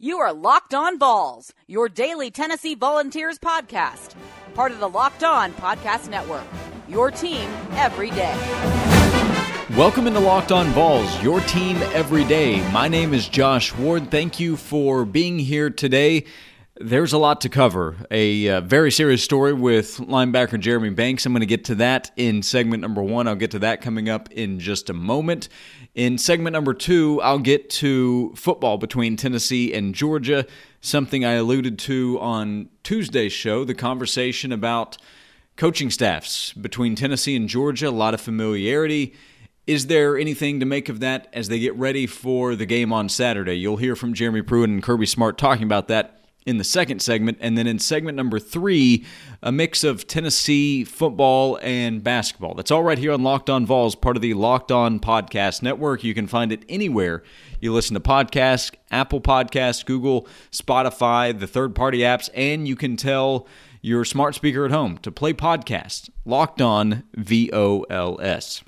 You are Locked On Vols, your daily Tennessee Volunteers podcast, part of the Locked On Podcast Network. Your team every day. Welcome into Locked On Vols, your team every day. My name is Josh Ward. Thank you for being here today. There's a lot to cover. A uh, very serious story with linebacker Jeremy Banks. I'm going to get to that in segment number one. I'll get to that coming up in just a moment. In segment number two, I'll get to football between Tennessee and Georgia, something I alluded to on Tuesday's show, the conversation about coaching staffs between Tennessee and Georgia, a lot of familiarity. Is there anything to make of that as they get ready for the game on Saturday? You'll hear from Jeremy Pruitt and Kirby Smart talking about that in the second segment. And then in segment number three, a mix of Tennessee football and basketball. That's all right here on Locked On Vols, part of the Locked On Podcast Network. You can find it anywhere you listen to podcasts Apple Podcasts, Google, Spotify, the third party apps, and you can tell your smart speaker at home to play podcast Locked On VOLS.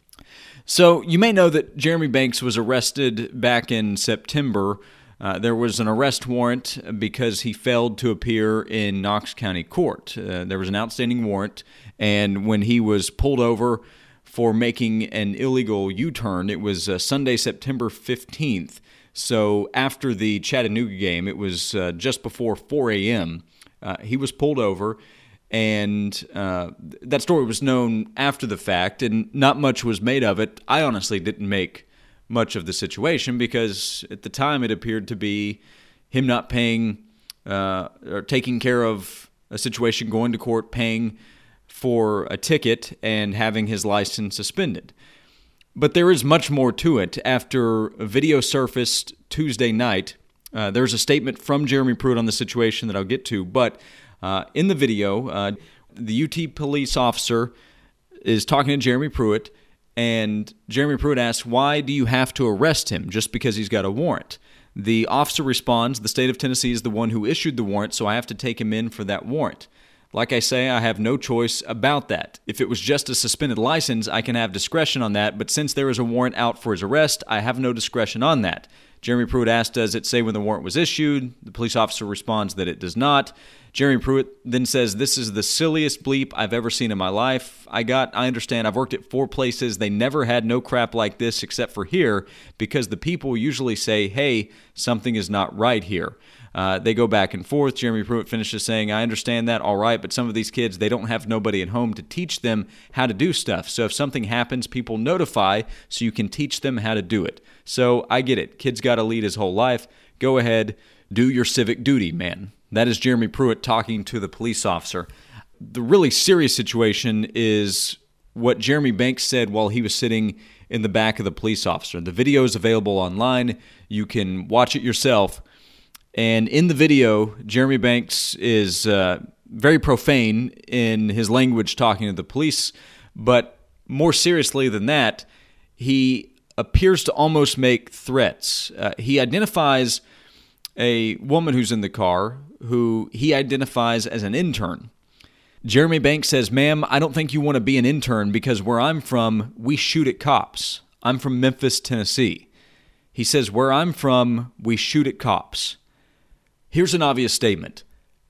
So you may know that Jeremy Banks was arrested back in September uh, there was an arrest warrant because he failed to appear in Knox County Court. Uh, there was an outstanding warrant, and when he was pulled over for making an illegal U turn, it was uh, Sunday, September 15th. So after the Chattanooga game, it was uh, just before 4 a.m., uh, he was pulled over. And that story was known after the fact, and not much was made of it. I honestly didn't make much of the situation because at the time it appeared to be him not paying uh, or taking care of a situation, going to court, paying for a ticket, and having his license suspended. But there is much more to it. After a video surfaced Tuesday night, uh, there's a statement from Jeremy Pruitt on the situation that I'll get to. But uh, in the video, uh, the UT police officer is talking to Jeremy Pruitt and Jeremy Pruitt asks, Why do you have to arrest him just because he's got a warrant? The officer responds, The state of Tennessee is the one who issued the warrant, so I have to take him in for that warrant. Like I say, I have no choice about that. If it was just a suspended license, I can have discretion on that, but since there is a warrant out for his arrest, I have no discretion on that. Jeremy Pruitt asks, Does it say when the warrant was issued? The police officer responds that it does not. Jeremy Pruitt then says, This is the silliest bleep I've ever seen in my life. I got, I understand, I've worked at four places. They never had no crap like this except for here because the people usually say, Hey, something is not right here. Uh, they go back and forth. Jeremy Pruitt finishes saying, I understand that, all right, but some of these kids, they don't have nobody at home to teach them how to do stuff. So if something happens, people notify so you can teach them how to do it. So I get it. Kids got to lead his whole life. Go ahead, do your civic duty, man. That is Jeremy Pruitt talking to the police officer. The really serious situation is what Jeremy Banks said while he was sitting in the back of the police officer. The video is available online. You can watch it yourself. And in the video, Jeremy Banks is uh, very profane in his language talking to the police. But more seriously than that, he appears to almost make threats. Uh, he identifies a woman who's in the car who he identifies as an intern. Jeremy Banks says, Ma'am, I don't think you want to be an intern because where I'm from, we shoot at cops. I'm from Memphis, Tennessee. He says, Where I'm from, we shoot at cops. Here's an obvious statement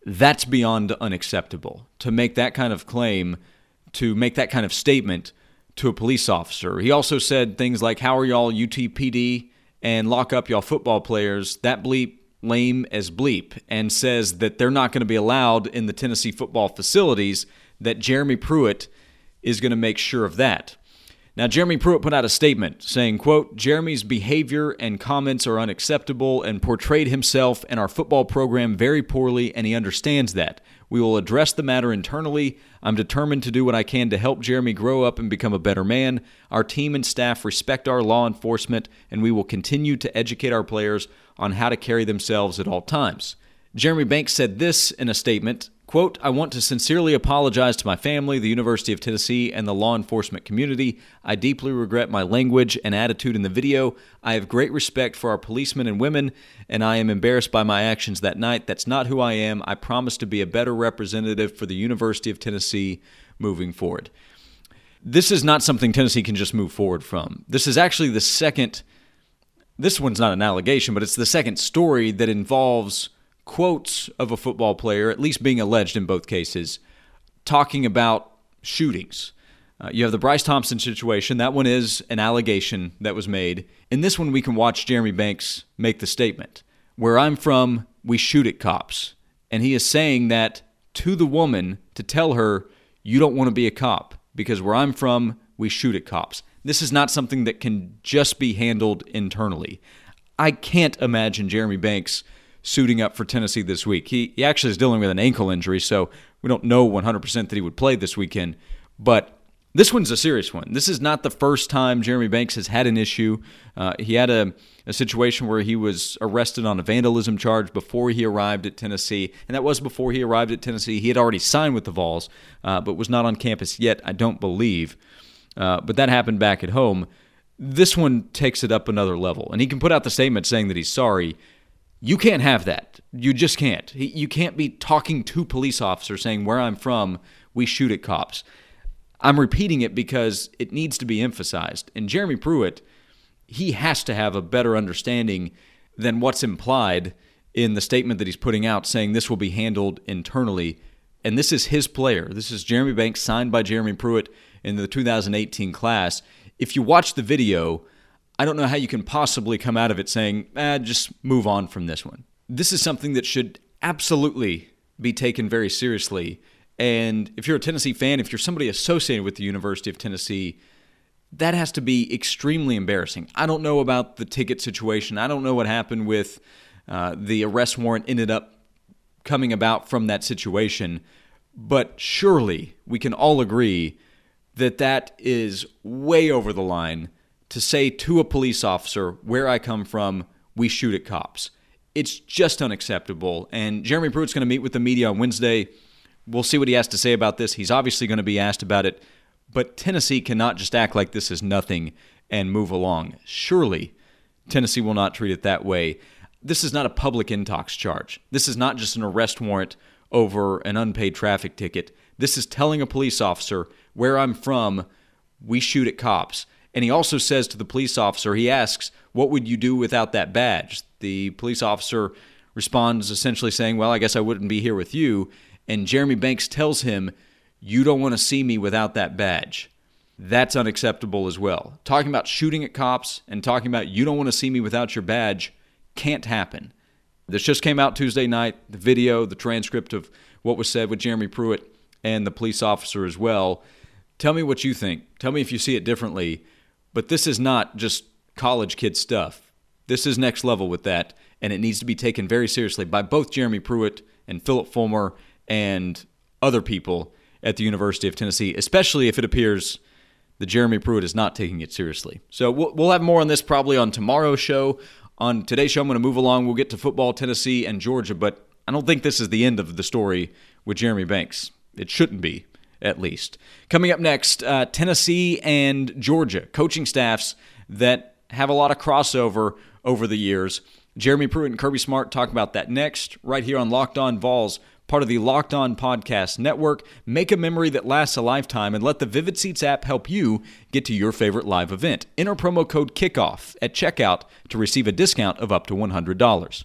that's beyond unacceptable to make that kind of claim, to make that kind of statement to a police officer. He also said things like, How are y'all UTPD and lock up y'all football players? That bleep lame as bleep and says that they're not going to be allowed in the Tennessee football facilities, that Jeremy Pruitt is going to make sure of that. Now, Jeremy Pruitt put out a statement saying, quote, Jeremy's behavior and comments are unacceptable and portrayed himself and our football program very poorly, and he understands that. We will address the matter internally. I'm determined to do what I can to help Jeremy grow up and become a better man. Our team and staff respect our law enforcement, and we will continue to educate our players on how to carry themselves at all times. Jeremy Banks said this in a statement Quote, I want to sincerely apologize to my family, the University of Tennessee, and the law enforcement community. I deeply regret my language and attitude in the video. I have great respect for our policemen and women, and I am embarrassed by my actions that night. That's not who I am. I promise to be a better representative for the University of Tennessee moving forward. This is not something Tennessee can just move forward from. This is actually the second this one's not an allegation, but it's the second story that involves quotes of a football player, at least being alleged in both cases, talking about shootings. Uh, you have the Bryce Thompson situation. That one is an allegation that was made. In this one, we can watch Jeremy Banks make the statement Where I'm from, we shoot at cops. And he is saying that to the woman to tell her, You don't want to be a cop because where I'm from, we shoot at cops. This is not something that can just be handled internally. I can't imagine Jeremy Banks suiting up for Tennessee this week. He, he actually is dealing with an ankle injury, so we don't know 100% that he would play this weekend. But this one's a serious one. This is not the first time Jeremy Banks has had an issue. Uh, he had a, a situation where he was arrested on a vandalism charge before he arrived at Tennessee, and that was before he arrived at Tennessee. He had already signed with the Vols, uh, but was not on campus yet, I don't believe. Uh, but that happened back at home. This one takes it up another level, and he can put out the statement saying that he's sorry. You can't have that. You just can't. You can't be talking to police officers saying, Where I'm from, we shoot at cops. I'm repeating it because it needs to be emphasized. And Jeremy Pruitt, he has to have a better understanding than what's implied in the statement that he's putting out saying this will be handled internally. And this is his player. This is Jeremy Banks, signed by Jeremy Pruitt in the 2018 class. If you watch the video, I don't know how you can possibly come out of it saying, eh, just move on from this one. This is something that should absolutely be taken very seriously. And if you're a Tennessee fan, if you're somebody associated with the University of Tennessee, that has to be extremely embarrassing. I don't know about the ticket situation. I don't know what happened with uh, the arrest warrant ended up coming about from that situation. But surely we can all agree that that is way over the line to say to a police officer, where I come from, we shoot at cops. It's just unacceptable. And Jeremy Pruitt's going to meet with the media on Wednesday. We'll see what he has to say about this. He's obviously going to be asked about it. But Tennessee cannot just act like this is nothing and move along. Surely Tennessee will not treat it that way. This is not a public intox charge. This is not just an arrest warrant over an unpaid traffic ticket. This is telling a police officer, where I'm from, we shoot at cops. And he also says to the police officer, he asks, What would you do without that badge? The police officer responds essentially saying, Well, I guess I wouldn't be here with you. And Jeremy Banks tells him, You don't want to see me without that badge. That's unacceptable as well. Talking about shooting at cops and talking about you don't want to see me without your badge can't happen. This just came out Tuesday night the video, the transcript of what was said with Jeremy Pruitt and the police officer as well. Tell me what you think. Tell me if you see it differently. But this is not just college kid stuff. This is next level with that, and it needs to be taken very seriously by both Jeremy Pruitt and Phillip Fulmer and other people at the University of Tennessee, especially if it appears that Jeremy Pruitt is not taking it seriously. So we'll, have more on this probably on tomorrow's show. On today's show, I'm going to move along. We'll get to football, Tennessee, and Georgia, but I don't think this is the end of the story with Jeremy Banks. It shouldn't be, at least. Coming up next, uh, Tennessee and Georgia, coaching staffs that have a lot of crossover over the years. Jeremy Pruitt and Kirby Smart talk about that next, right here on Locked On Vols part of the Locked On Podcast Network. Make a memory that lasts a lifetime and let the Vivid Seats app help you get to your favorite live event. Enter promo code KICKOFF at checkout to receive a discount of up to $100.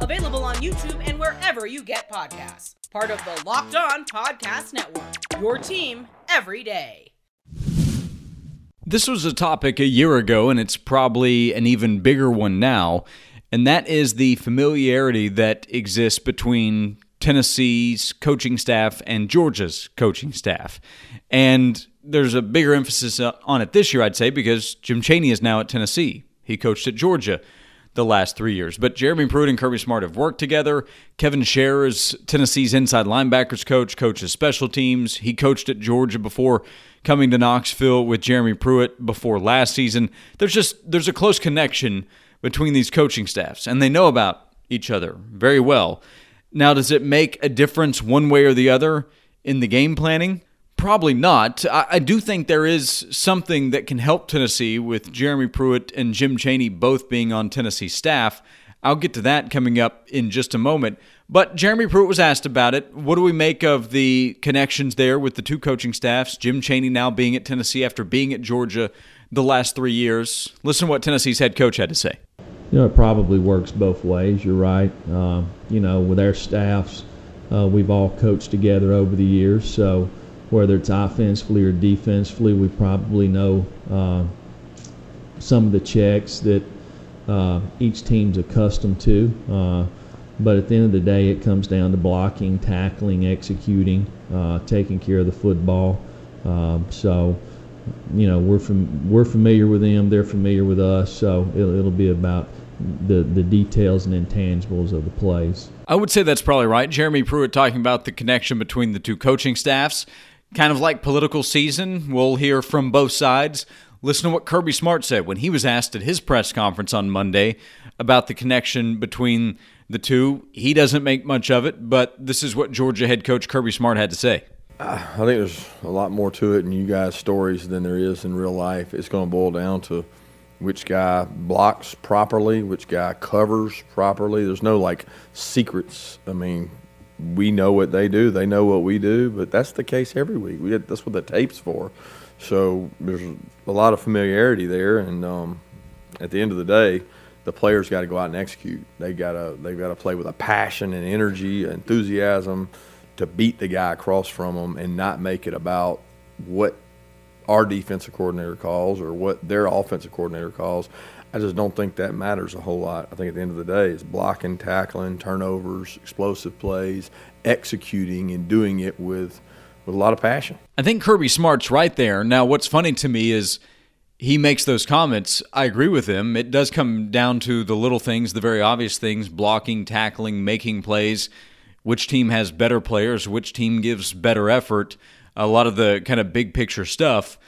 Available on YouTube and wherever you get podcasts. Part of the Locked On Podcast Network. Your team every day. This was a topic a year ago, and it's probably an even bigger one now, and that is the familiarity that exists between Tennessee's coaching staff and Georgia's coaching staff. And there's a bigger emphasis on it this year, I'd say, because Jim Chaney is now at Tennessee. He coached at Georgia the last three years. But Jeremy Pruitt and Kirby Smart have worked together. Kevin Sherrer is Tennessee's inside linebackers coach, coaches special teams. He coached at Georgia before coming to Knoxville with Jeremy Pruitt before last season. There's just there's a close connection between these coaching staffs, and they know about each other very well. Now, does it make a difference one way or the other in the game planning? Probably not. I, I, do think there is something that can help Tennessee with Jeremy Pruitt and Jim Chaney both being on Tennessee staff. I'll get to that coming up in just a moment. But Jeremy Pruitt was asked about it. What do we make of the connections there with the two coaching staffs? Jim Chaney now being at Tennessee after being at Georgia the last three years. Listen to what Tennessee's head coach had to say. You know, it probably works both ways. You're right. Uh, you know, with our staffs, uh, we've all coached together over the years. So whether it's offensively or defensively, we probably know uh, some of the checks that uh, each team's accustomed to. Uh, but at the end of the day, it comes down to blocking, tackling, executing, uh, taking care of the football. Um, so, you know, we're from we're familiar with them; they're familiar with us. So it'll, it'll be about the the details and intangibles of the plays. I would say that's probably right. Jeremy Pruitt talking about the connection between the two coaching staffs. Kind of like political season, we'll hear from both sides. Listen to what Kirby Smart said when he was asked at his press conference on Monday about the connection between the two. He doesn't make much of it, but this is what Georgia head coach Kirby Smart had to say. I think there's a lot more to it in you guys' stories than there is in real life. It's going to boil down to which guy blocks properly, which guy covers properly. There's no like secrets. I mean, we know what they do, they know what we do, but that's the case every week. We, that's what the tape's for. So there's a lot of familiarity there, and um, at the end of the day, the players got to go out and execute. They got to they've got to play with a passion and energy, enthusiasm to beat the guy across from them, and not make it about what our defensive coordinator calls or what their offensive coordinator calls. I just don't think that matters a whole lot. I think at the end of the day, it's blocking, tackling, turnovers, explosive plays, executing, and doing it with with a lot of passion. I think Kirby Smart's right there. Now, what's funny to me is he makes those comments. I agree with him. It does come down to the little things, the very obvious things blocking, tackling, making plays. Which team has better players? Which team gives better effort? A lot of the kind of big picture stuff.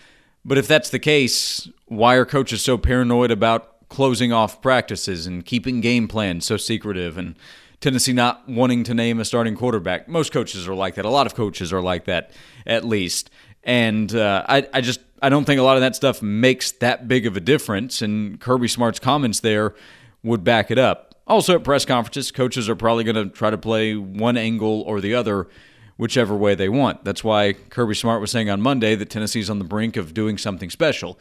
But if that's the case, why are coaches so paranoid about closing off practices and keeping game plans so secretive and Tennessee not wanting to name a starting quarterback. Most coaches are like that. A lot of coaches are like that, at least. And uh, I, I just I don't think a lot of that stuff makes that big of a difference. And Kirby Smart's comments there would back it up. Also, at press conferences, coaches are probably going to try to play one angle or the other, whichever way they want. That's why Kirby Smart was saying on Monday that Tennessee's on the brink of doing something special.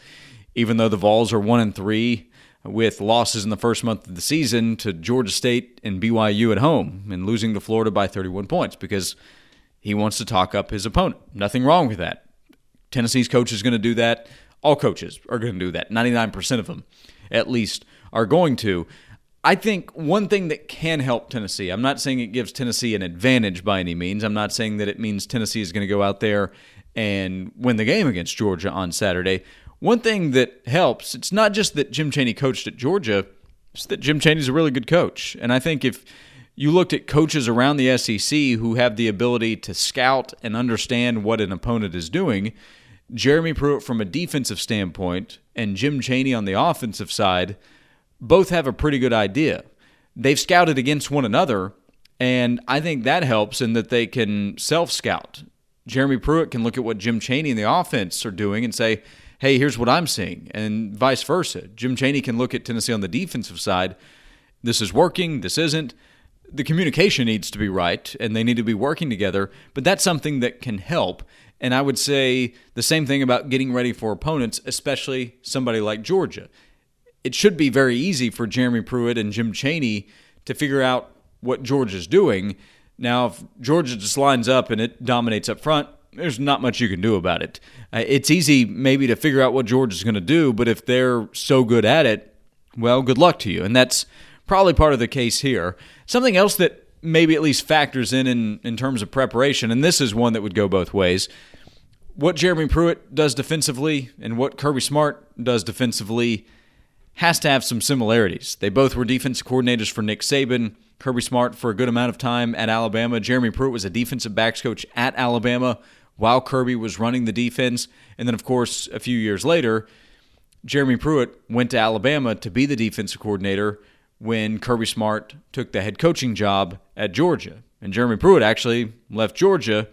Even though the Vols are one and three, with losses in the first month of the season to Georgia State and BYU at home and losing to Florida by 31 points because he wants to talk up his opponent. Nothing wrong with that. Tennessee's coach is going to do that. All coaches are going to do that. 99% of them, at least, are going to. I think one thing that can help Tennessee, I'm not saying it gives Tennessee an advantage by any means. I'm not saying that it means Tennessee is going to go out there and win the game against Georgia on Saturday. One thing that helps, it's not just that Jim Chaney coached at Georgia, it's that Jim Chaney's a really good coach. And I think if you looked at coaches around the SEC who have the ability to scout and understand what an opponent is doing, Jeremy Pruitt from a defensive standpoint and Jim Chaney on the offensive side both have a pretty good idea. They've scouted against one another, and I think that helps in that they can self scout. Jeremy Pruitt can look at what Jim Chaney and the offense are doing and say, hey, here's what I'm seeing, and vice versa. Jim Chaney can look at Tennessee on the defensive side. This is working, this isn't. The communication needs to be right, and they need to be working together, but that's something that can help. And I would say the same thing about getting ready for opponents, especially somebody like Georgia. It should be very easy for Jeremy Pruitt and Jim Chaney to figure out what Georgia's doing. Now, if Georgia just lines up and it dominates up front, there's not much you can do about it. Uh, it's easy maybe to figure out what Georgia's going to do, but if they're so good at it, well, good luck to you. And that's probably part of the case here. Something else that maybe at least factors in, in in terms of preparation, and this is one that would go both ways. What Jeremy Pruitt does defensively and what Kirby Smart does defensively has to have some similarities. They both were defensive coordinators for Nick Saban. Kirby Smart for a good amount of time at Alabama. Jeremy Pruitt was a defensive backs coach at Alabama while Kirby was running the defense. And then, of course, a few years later, Jeremy Pruitt went to Alabama to be the defensive coordinator when Kirby Smart took the head coaching job at Georgia. And Jeremy Pruitt actually left Georgia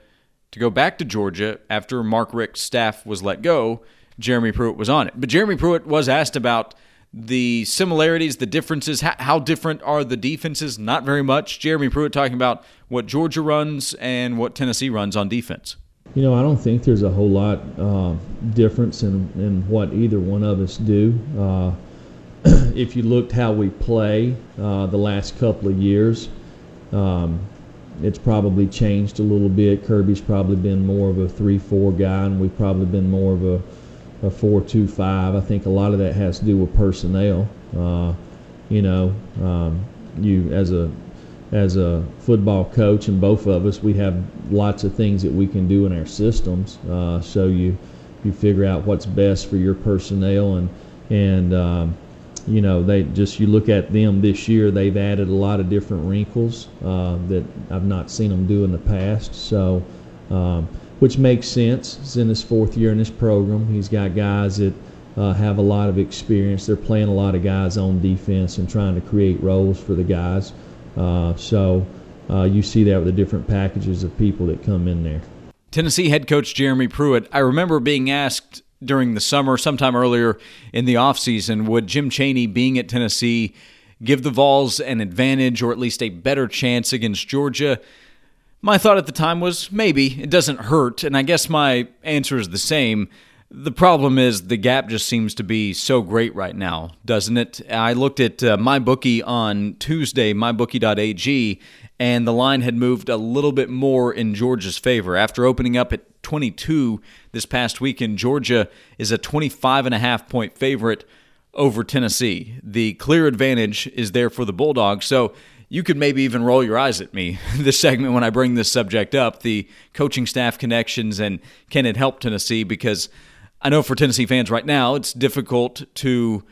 to go back to Georgia after Mark Richt's staff was let go. Jeremy Pruitt was on it. But Jeremy Pruitt was asked about the similarities, the differences. How, how, different are the defenses? Not very much. Jeremy Pruitt talking about what Georgia runs and what Tennessee runs on defense. You know, I don't think there's a whole lot uh, difference in, in what either one of us do. Uh, if you looked how we play uh, the last couple of years, um, it's probably changed a little bit. Kirby's probably been more of a three-four guy, and we've probably been more of a a four-two-five. I think a lot of that has to do with personnel. Uh, you know, um, you as a as a football coach, and both of us, we have lots of things that we can do in our systems. Uh, so you you figure out what's best for your personnel, and and um, you know they just you look at them this year. They've added a lot of different wrinkles uh, that I've not seen them do in the past. So. Um, which makes sense. He's in his fourth year in this program. He's got guys that uh, have a lot of experience. They're playing a lot of guys on defense and trying to create roles for the guys. Uh, so uh, you see that with the different packages of people that come in there. Tennessee head coach Jeremy Pruitt. I remember being asked during the summer, sometime earlier in the offseason, would Jim Chaney being at Tennessee give the Vols an advantage or at least a better chance against Georgia? My thought at the time was maybe. It doesn't hurt. And I guess my answer is the same. The problem is the gap just seems to be so great right now, doesn't it? I looked at uh, MyBookie on Tuesday, mybookie.ag, and the line had moved a little bit more in Georgia's favor. After opening up at 22 this past weekend, Georgia is a 25 and a half point favorite over Tennessee. The clear advantage is there for the Bulldogs. So you could maybe even roll your eyes at me this segment when I bring this subject up the coaching staff connections and can it help Tennessee because I know for Tennessee fans right now, it's difficult to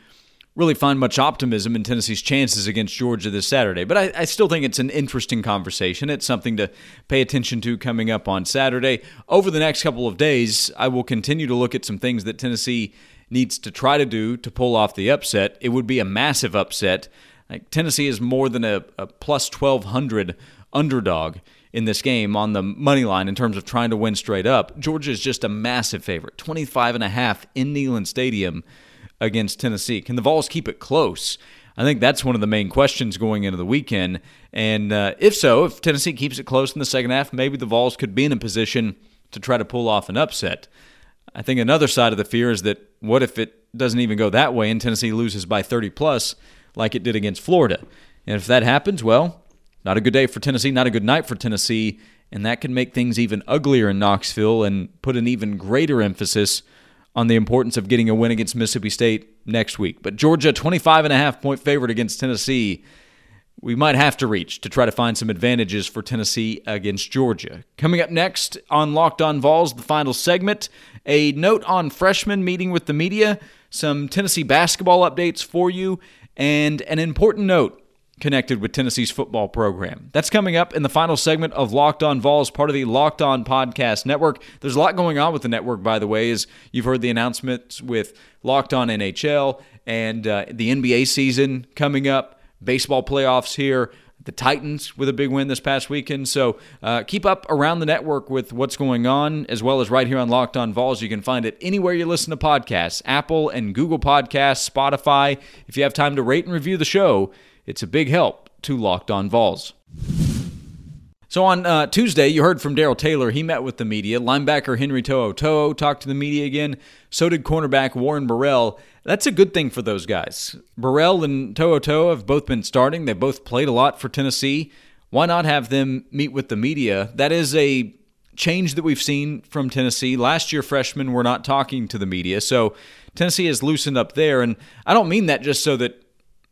really find much optimism in Tennessee's chances against Georgia this Saturday. But I, I, still think it's an interesting conversation. It's something to pay attention to coming up on Saturday. Over the next couple of days, I will continue to look at some things that Tennessee needs to try to do to pull off the upset. It would be a massive upset. Like Tennessee is more than a, a plus 1200 underdog in this game on the money line in terms of trying to win straight up. Georgia is just a massive favorite, 25 and a half in Neyland Stadium against Tennessee. Can the Vols keep it close? I think that's one of the main questions going into the weekend. And uh, if so, if Tennessee keeps it close in the second half, maybe the Vols could be in a position to try to pull off an upset. I think another side of the fear is that what if it doesn't even go that way and Tennessee loses by 30 plus like it did against Florida? And if that happens, well, not a good day for Tennessee, not a good night for Tennessee, and that can make things even uglier in Knoxville and put an even greater emphasis on the importance of getting a win against Mississippi State next week. But Georgia, 25 and a half point favorite against Tennessee. We might have to reach to try to find some advantages for Tennessee against Georgia. Coming up next on Locked On Vols, the final segment, a note on freshmen meeting with the media, some Tennessee basketball updates for you, and an important note connected with Tennessee's football program. That's coming up in the final segment of Locked On Vols, part of the Locked On Podcast Network. There's a lot going on with the network, by the way, as you've heard the announcements with Locked On NHL and uh, the NBA season coming up, baseball playoffs here. The Titans with a big win this past weekend. So uh, keep up around the network with what's going on, as well as right here on Locked On Vols. You can find it anywhere you listen to podcasts Apple and Google Podcasts, Spotify. If you have time to rate and review the show, it's a big help to Locked On Vols. So on uh, Tuesday, you heard from Darrell Taylor. He met with the media. Linebacker Henry To'oTo'o talked to the media again. So did cornerback Warren Burrell. That's a good thing for those guys. Burrell and To'oTo'o have both been starting. They both played a lot for Tennessee. Why not have them meet with the media? That is a change that we've seen from Tennessee. Last year, freshmen were not talking to the media. So Tennessee has loosened up there. And I don't mean that just so that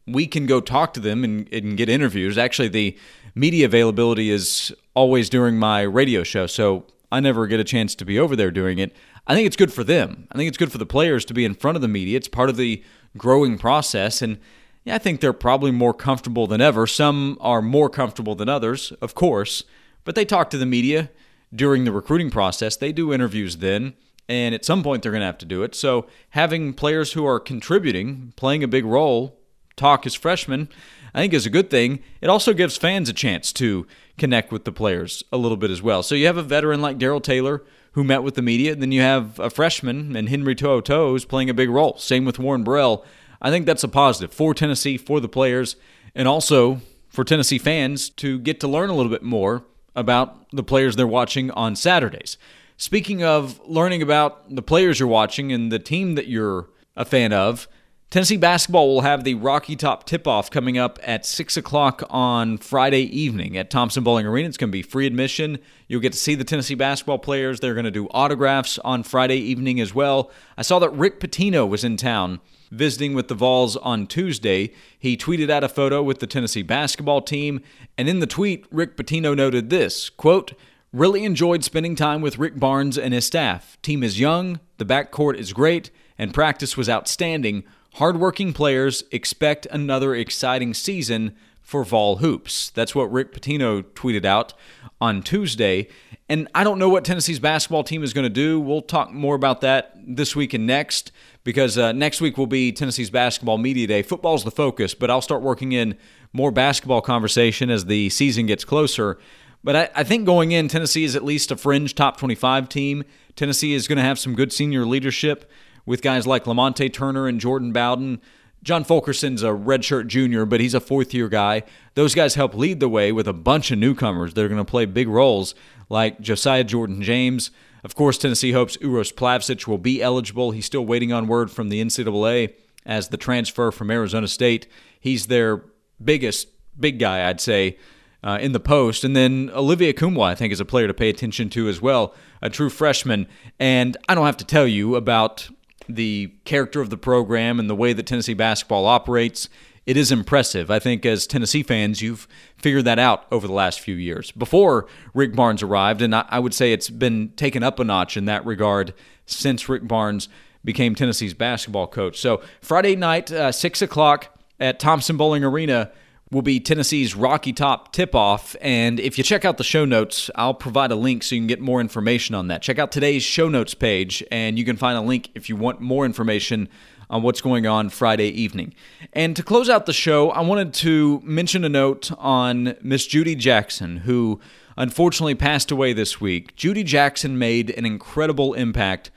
we can go talk to them and, and get interviews. Actually, the media availability is always during my radio show, so I never get a chance to be over there doing it. I think it's good for them. I think it's good for the players to be in front of the media. It's part of the growing process, and yeah, I think they're probably more comfortable than ever. Some are more comfortable than others, of course, but they talk to the media during the recruiting process. They do interviews then. and at some point they're going to have to do it. So having players who are contributing, playing a big role, talk as freshmen, I think is a good thing. It also gives fans a chance to connect with the players a little bit as well. So you have a veteran like Darrell Taylor who met with the media, and then you have a freshman and Henry To'oTo'o who's playing a big role. Same with Warren Burrell. I think that's a positive for Tennessee, for the players, and also for Tennessee fans to get to learn a little bit more about the players they're watching on Saturdays. Speaking of learning about the players you're watching and the team that you're a fan of, Tennessee basketball will have the Rocky Top tip off coming up at 6 o'clock on Friday evening at Thompson Boling Arena. It's going to be free admission. You'll get to see the Tennessee basketball players. They're going to do autographs on Friday evening as well. I saw that Rick Pitino was in town visiting with the Vols on Tuesday. He tweeted out a photo with the Tennessee basketball team, and in the tweet, Rick Pitino noted this quote, Really enjoyed spending time with Rick Barnes and his staff. Team is young, the backcourt is great, and practice was outstanding. Hardworking players expect another exciting season for Vol Hoops. That's what Rick Pitino tweeted out on Tuesday. And I don't know what Tennessee's basketball team is going to do. We'll talk more about that this week and next because uh, next week will be Tennessee's basketball media day. Football's the focus, but I'll start working in more basketball conversation as the season gets closer. But I, I think going in, Tennessee is at least a fringe top 25 team. Tennessee is going to have some good senior leadership with guys like Lamonte Turner and Jordan Bowden. John Fulkerson's a redshirt junior, but he's a fourth year guy. Those guys help lead the way with a bunch of newcomers that are going to play big roles, like Josiah Jordan James, of course, Tennessee hopes Uros Plavsic will be eligible. He's still waiting on word from the NCAA as the transfer from Arizona State. He's their biggest, big guy, I'd say, uh, in the post. And then Olivier Nkamhoua, I think, is a player to pay attention to as well, a true freshman. And I don't have to tell you about the character of the program and the way that Tennessee basketball operates it is impressive. I think as Tennessee fans, you've figured that out over the last few years. Before Rick Barnes arrived, and I, would say it's been taken up a notch in that regard since Rick Barnes became Tennessee's basketball coach. So Friday night, uh, 6 o'clock at Thompson Boling Arena will be Tennessee's Rocky Top tip off. And if you check out the show notes, I'll provide a link so you can get more information on that. Check out today's show notes page, and you can find a link if you want more information on what's going on Friday evening. And to close out the show, I wanted to mention a note on Miss Judy Jackson, who unfortunately passed away this week. Judy Jackson made an incredible impact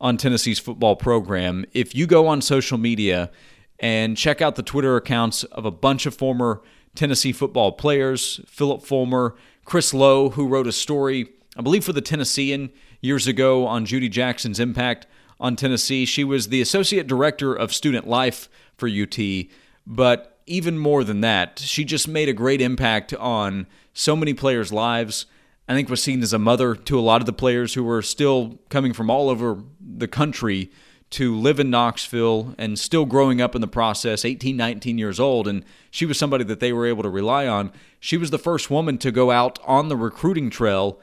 on Tennessee's football program. If you go on social media and check out the Twitter accounts of a bunch of former Tennessee football players, Phillip Fulmer, Chris Low, who wrote a story, I believe, for the Tennessean years ago on Judy Jackson's impact on Tennessee. She was the associate director of student life for UT, but even more than that, she just made a great impact on so many players' lives. I think was seen as a mother to a lot of the players who were still coming from all over the country to live in Knoxville and still growing up in the process, 18, 19 years old. And she was somebody that they were able to rely on. She was the first woman to go out on the recruiting trail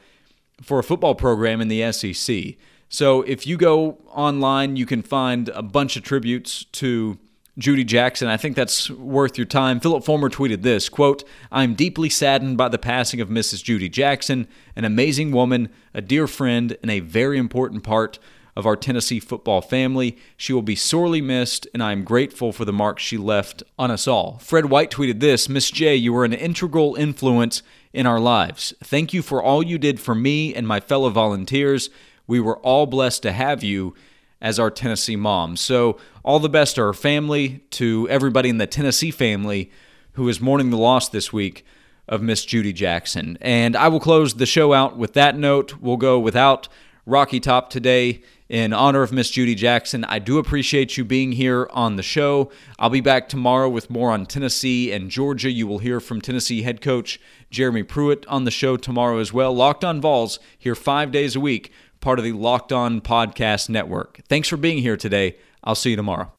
for a football program in the SEC. So if you go online, you can find a bunch of tributes to Judy Jackson. I think that's worth your time. Phillip Fulmer tweeted this quote, I'm deeply saddened by the passing of Mrs. Judy Jackson, an amazing woman, a dear friend, and a very important part of our Tennessee football family. She will be sorely missed, and I am grateful for the mark she left on us all. Fred White tweeted this Miss J, you were an integral influence in our lives. Thank you for all you did for me and my fellow volunteers. We were all blessed to have you as our Tennessee mom. So, all the best to our family, to everybody in the Tennessee family who is mourning the loss this week of Miss Judy Jackson. And I will close the show out with that note. We'll go without Rocky Top today in honor of Miss Judy Jackson. I do appreciate you being here on the show. I'll be back tomorrow with more on Tennessee and Georgia. You will hear from Tennessee head coach Jeremy Pruitt on the show tomorrow as well. Locked on Vols here five days a week part of the Locked On Podcast Network. Thanks for being here today. I'll see you tomorrow.